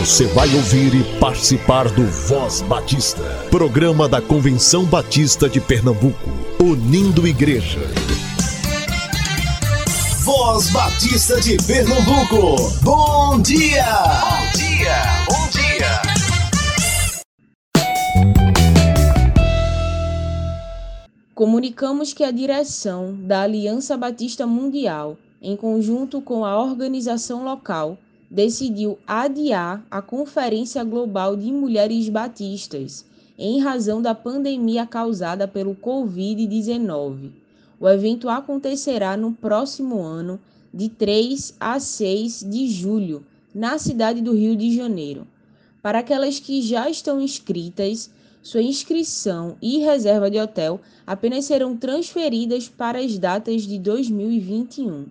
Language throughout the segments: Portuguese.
Você vai ouvir e participar do Voz Batista, programa da Convenção Batista de Pernambuco, unindo igreja. Voz Batista de Pernambuco, bom dia! Bom dia, bom dia! Comunicamos que a direção da Aliança Batista Mundial, em conjunto com a organização local, decidiu adiar a Conferência Global de Mulheres Batistas em razão da pandemia causada pelo Covid-19. O evento acontecerá no próximo ano, de 3 a 6 de julho, na cidade do Rio de Janeiro. Para aquelas que já estão inscritas, sua inscrição e reserva de hotel apenas serão transferidas para as datas de 2021.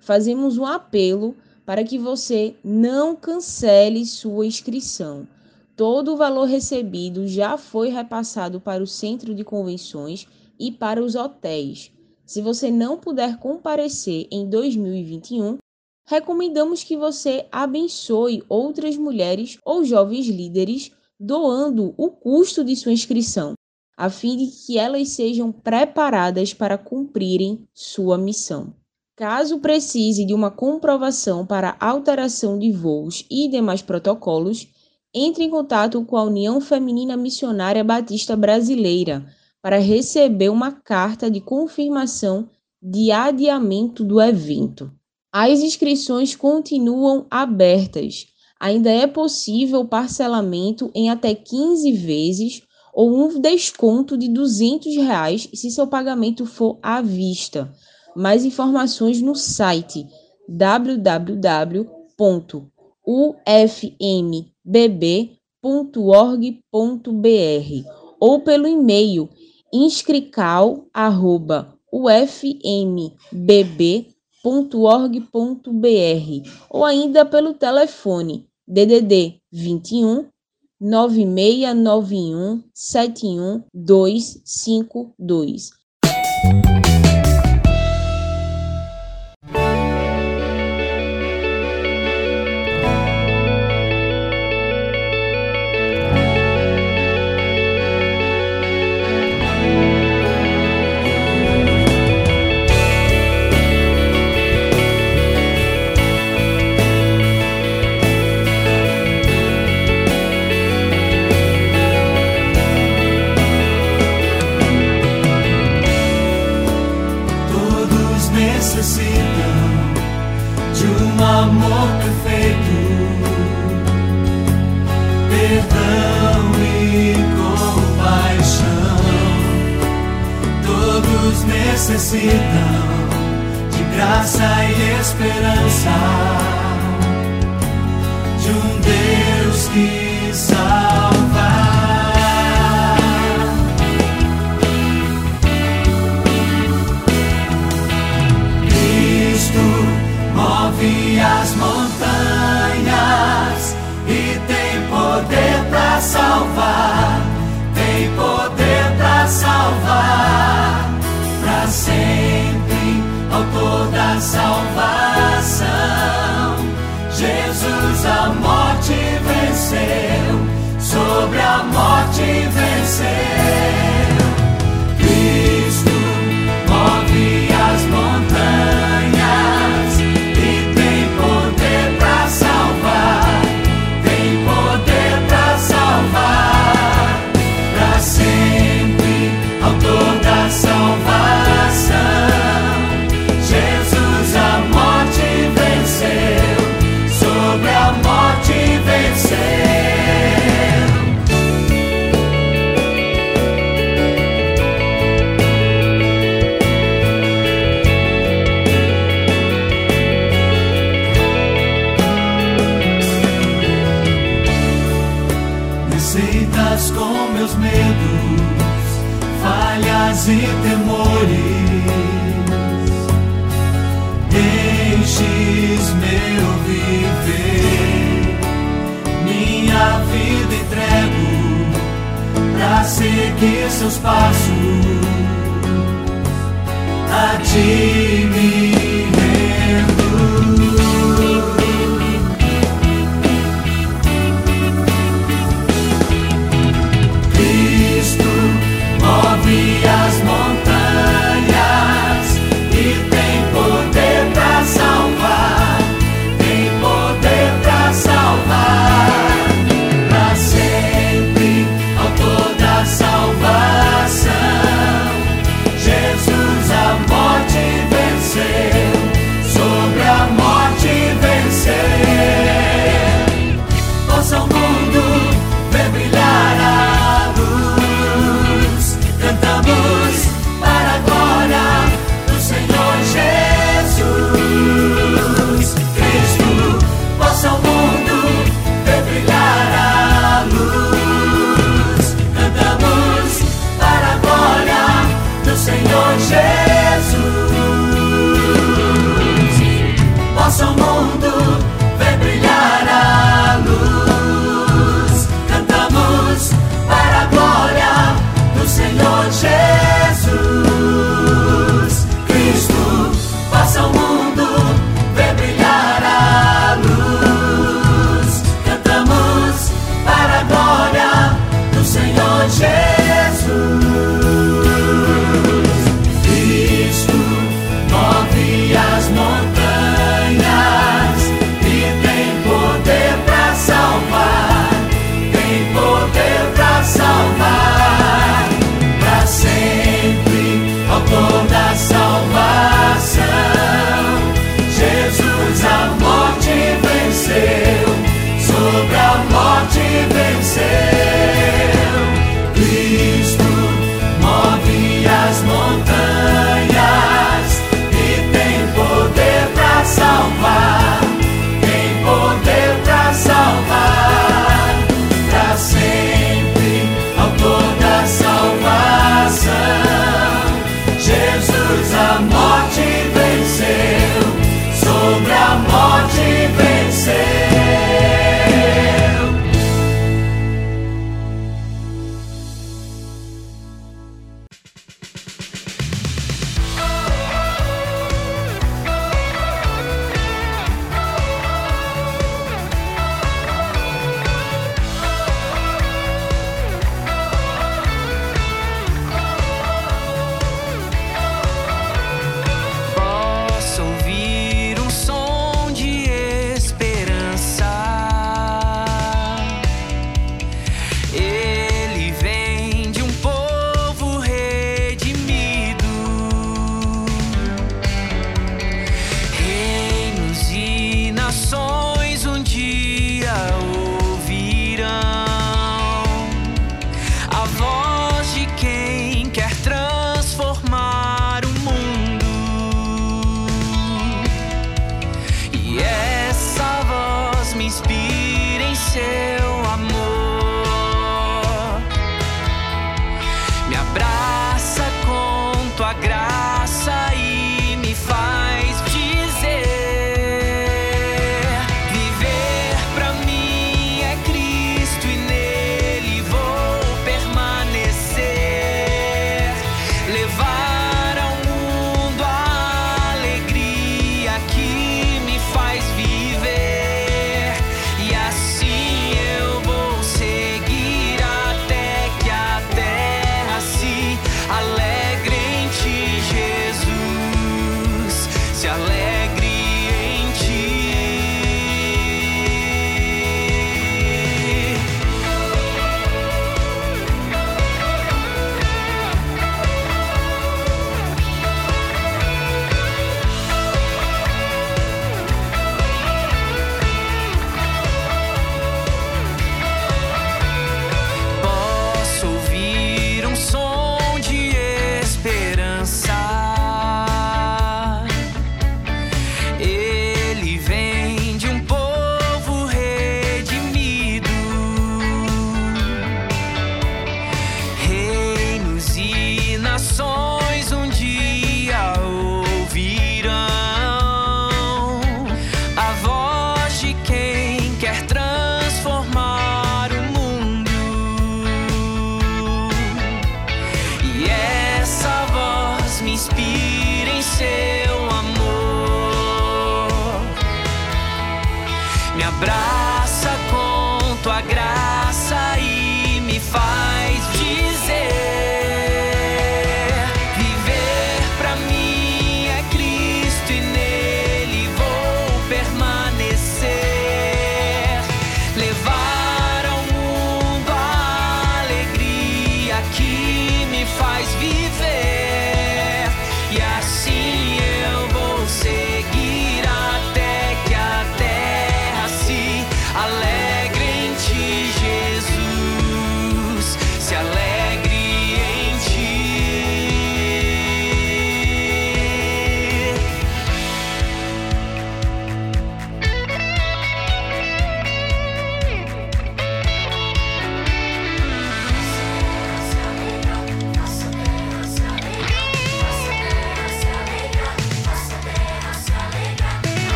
Fazemos um apelo para que você não cancele sua inscrição. Todo o valor recebido já foi repassado para o centro de convenções e para os hotéis. Se você não puder comparecer em 2021, recomendamos que você abençoe outras mulheres ou jovens líderes doando o custo de sua inscrição, a fim de que elas sejam preparadas para cumprirem sua missão. Caso precise de uma comprovação para alteração de voos e demais protocolos, entre em contato com a União Feminina Missionária Batista Brasileira para receber uma carta de confirmação de adiamento do evento. As inscrições continuam abertas. Ainda é possível parcelamento em até 15 vezes ou um desconto de 200 reais se seu pagamento for à vista mais informações no site www.ufmbb.org.br ou pelo e-mail inscrical@ufmbb.org.br ou ainda pelo telefone DDD 21 9691 71252. seus passos a ti. Santo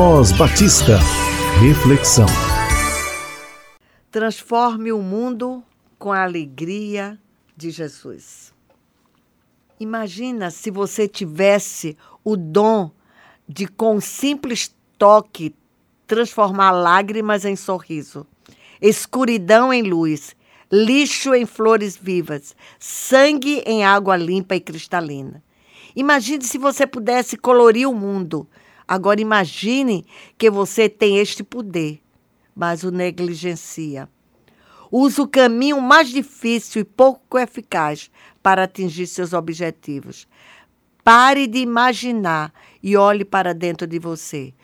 Voz Batista. Reflexão. Transforme o mundo com a alegria de Jesus. Imagina se você tivesse o dom de, com um simples toque, transformar lágrimas em sorriso, escuridão em luz, lixo em flores vivas, sangue em água limpa e cristalina. Imagine se você pudesse colorir o mundo. Agora imagine que você tem este poder, mas o negligencia. Usa o caminho mais difícil e pouco eficaz para atingir seus objetivos. Pare de imaginar e olhe para dentro de você.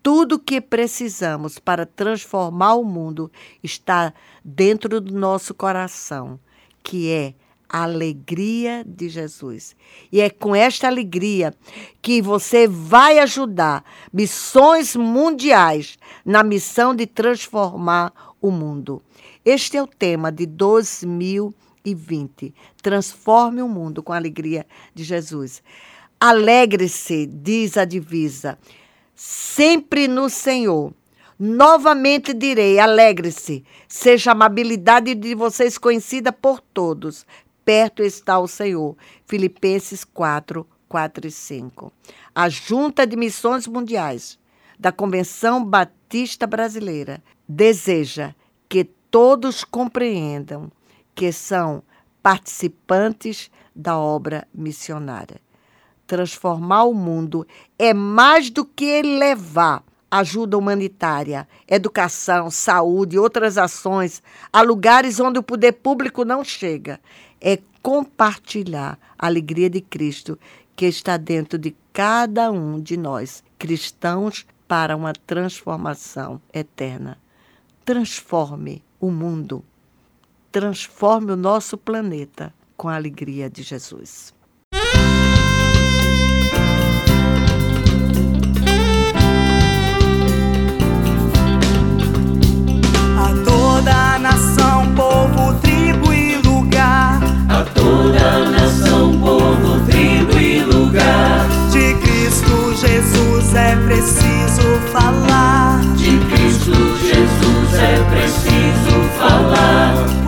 Tudo o que precisamos para transformar o mundo está dentro do nosso coração, que é a alegria de Jesus. E é com esta alegria que você vai ajudar missões mundiais na missão de transformar o mundo. Este é o tema de 2020. Transforme o mundo com a alegria de Jesus. Alegre-se, diz a divisa, sempre no Senhor. Novamente direi: alegre-se, seja a amabilidade de vocês conhecida por todos. Perto está o Senhor. Filipenses 4, 4 e 5. A Junta de Missões Mundiais da Convenção Batista Brasileira deseja que todos compreendam que são participantes da obra missionária. Transformar o mundo é mais do que levar ajuda humanitária, educação, saúde e outras ações a lugares onde o poder público não chega. É compartilhar a alegria de Cristo que está dentro de cada um de nós, cristãos, para uma transformação eterna. Transforme o mundo, transforme o nosso planeta com a alegria de Jesus. Toda nação, povo, tribo e lugar. De Cristo Jesus é preciso falar. De Cristo Jesus é preciso falar.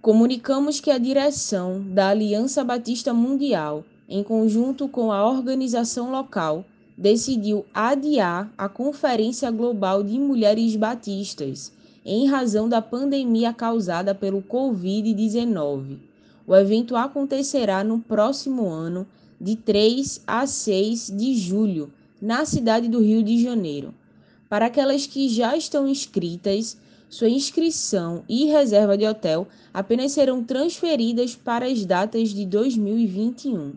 Comunicamos que a direção da Aliança Batista Mundial, em conjunto com a organização local, decidiu adiar a Conferência Global de Mulheres Batistas, em razão da pandemia causada pelo Covid-19. O evento acontecerá no próximo ano, de 3 a 6 de julho, na cidade do Rio de Janeiro. Para aquelas que já estão inscritas, sua inscrição e reserva de hotel apenas serão transferidas para as datas de 2021.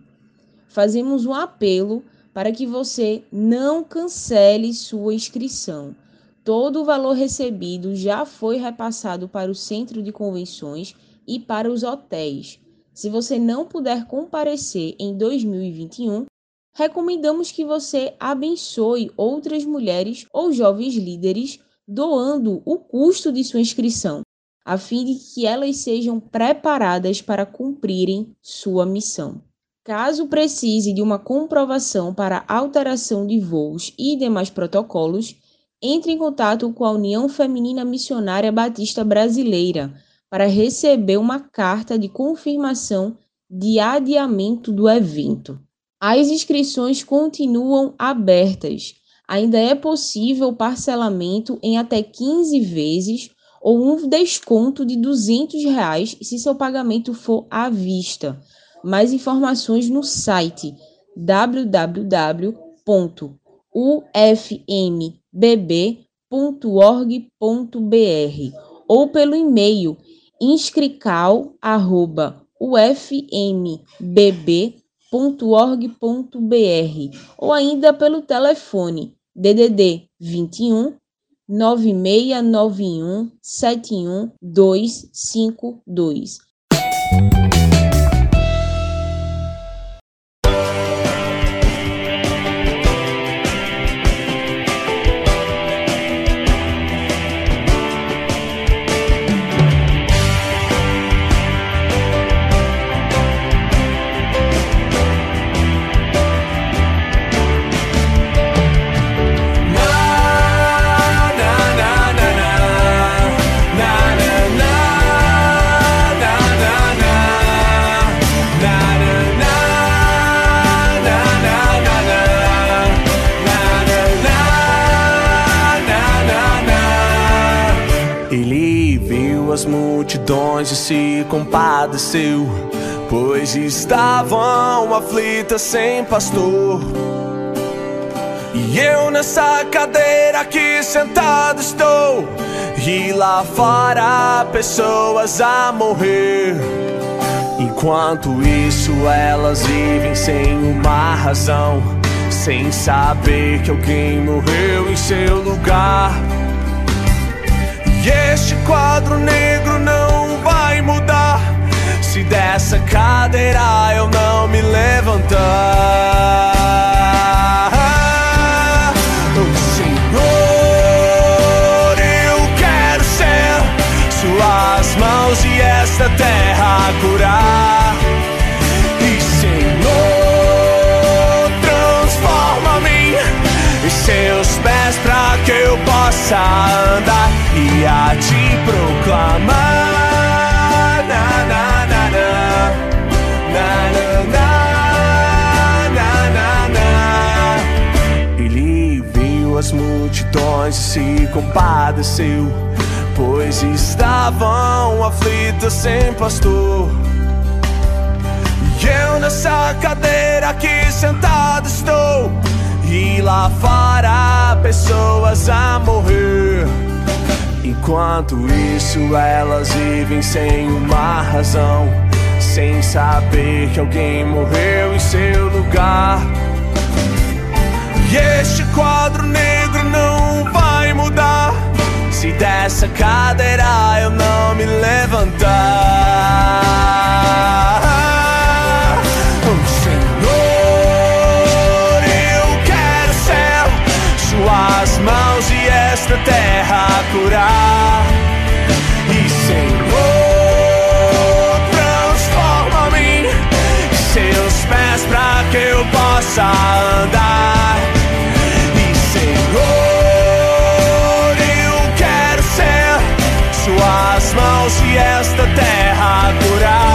Fazemos um apelo para que você não cancele sua inscrição. Todo o valor recebido já foi repassado para o centro de convenções e para os hotéis. Se você não puder comparecer em 2021, recomendamos que você abençoe outras mulheres ou jovens líderes doando o custo de sua inscrição, a fim de que elas sejam preparadas para cumprirem sua missão. Caso precise de uma comprovação para alteração de voos e demais protocolos, entre em contato com a União Feminina Missionária Batista Brasileira para receber uma carta de confirmação de adiamento do evento. As inscrições continuam abertas ainda é possível parcelamento em até 15 vezes ou um desconto de 200 reais se seu pagamento for à vista. Mais informações no site www.ufmbb.org.br ou pelo e-mail inscrical@ufmbb.org.br ou ainda pelo telefone DDD 21 9691 71252. E se compadeceu, pois estavam aflitas sem pastor. E eu nessa cadeira aqui sentado estou, e lá fora pessoas a morrer. Enquanto isso elas vivem sem uma razão, sem saber que alguém morreu em seu lugar. E este quadro negro se dessa cadeira eu não me levantar. Senhor, eu quero ser suas mãos e esta terra curar. E Senhor, transforma-me em seus pés para que eu possa se compadeceu, pois estavam aflitas sem pastor. E eu nessa cadeira aqui sentado estou. E lá fora pessoas a morrer. Enquanto isso elas vivem sem uma razão, sem saber que alguém morreu em seu lugar. E este quadro negro se dessa cadeira eu não me levantar. Senhor, eu quero ser suas mãos e esta terra curar. E Senhor, transforma-me seus pés para que eu possa andar. Suas mãos e esta terra curar.